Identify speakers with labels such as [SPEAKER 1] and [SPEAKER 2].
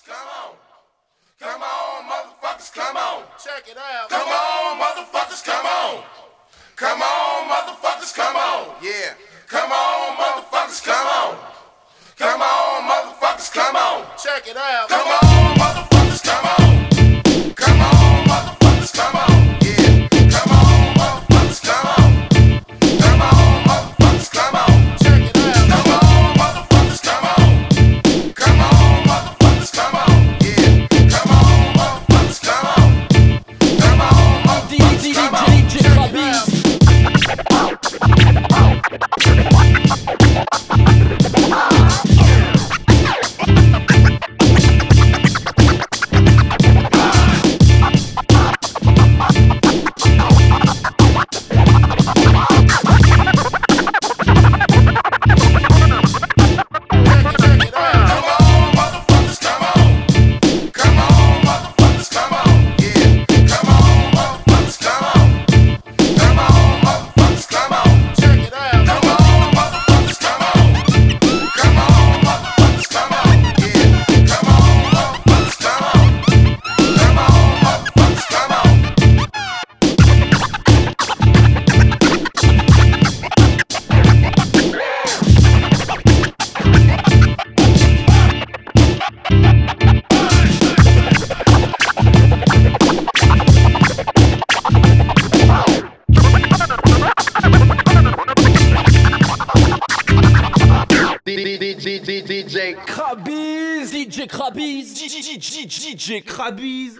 [SPEAKER 1] come on. Come on, motherfuckers, come on.
[SPEAKER 2] Check it out.
[SPEAKER 1] Come on, motherfuckers, come on. Come on, motherfuckers, come on.
[SPEAKER 2] Yeah.
[SPEAKER 1] Come on, motherfuckers, come on. Come on, motherfuckers, come on.
[SPEAKER 2] Check it out.
[SPEAKER 1] Come
[SPEAKER 3] DJ Krabbiz DJ Krabbiz DJ Krabbiz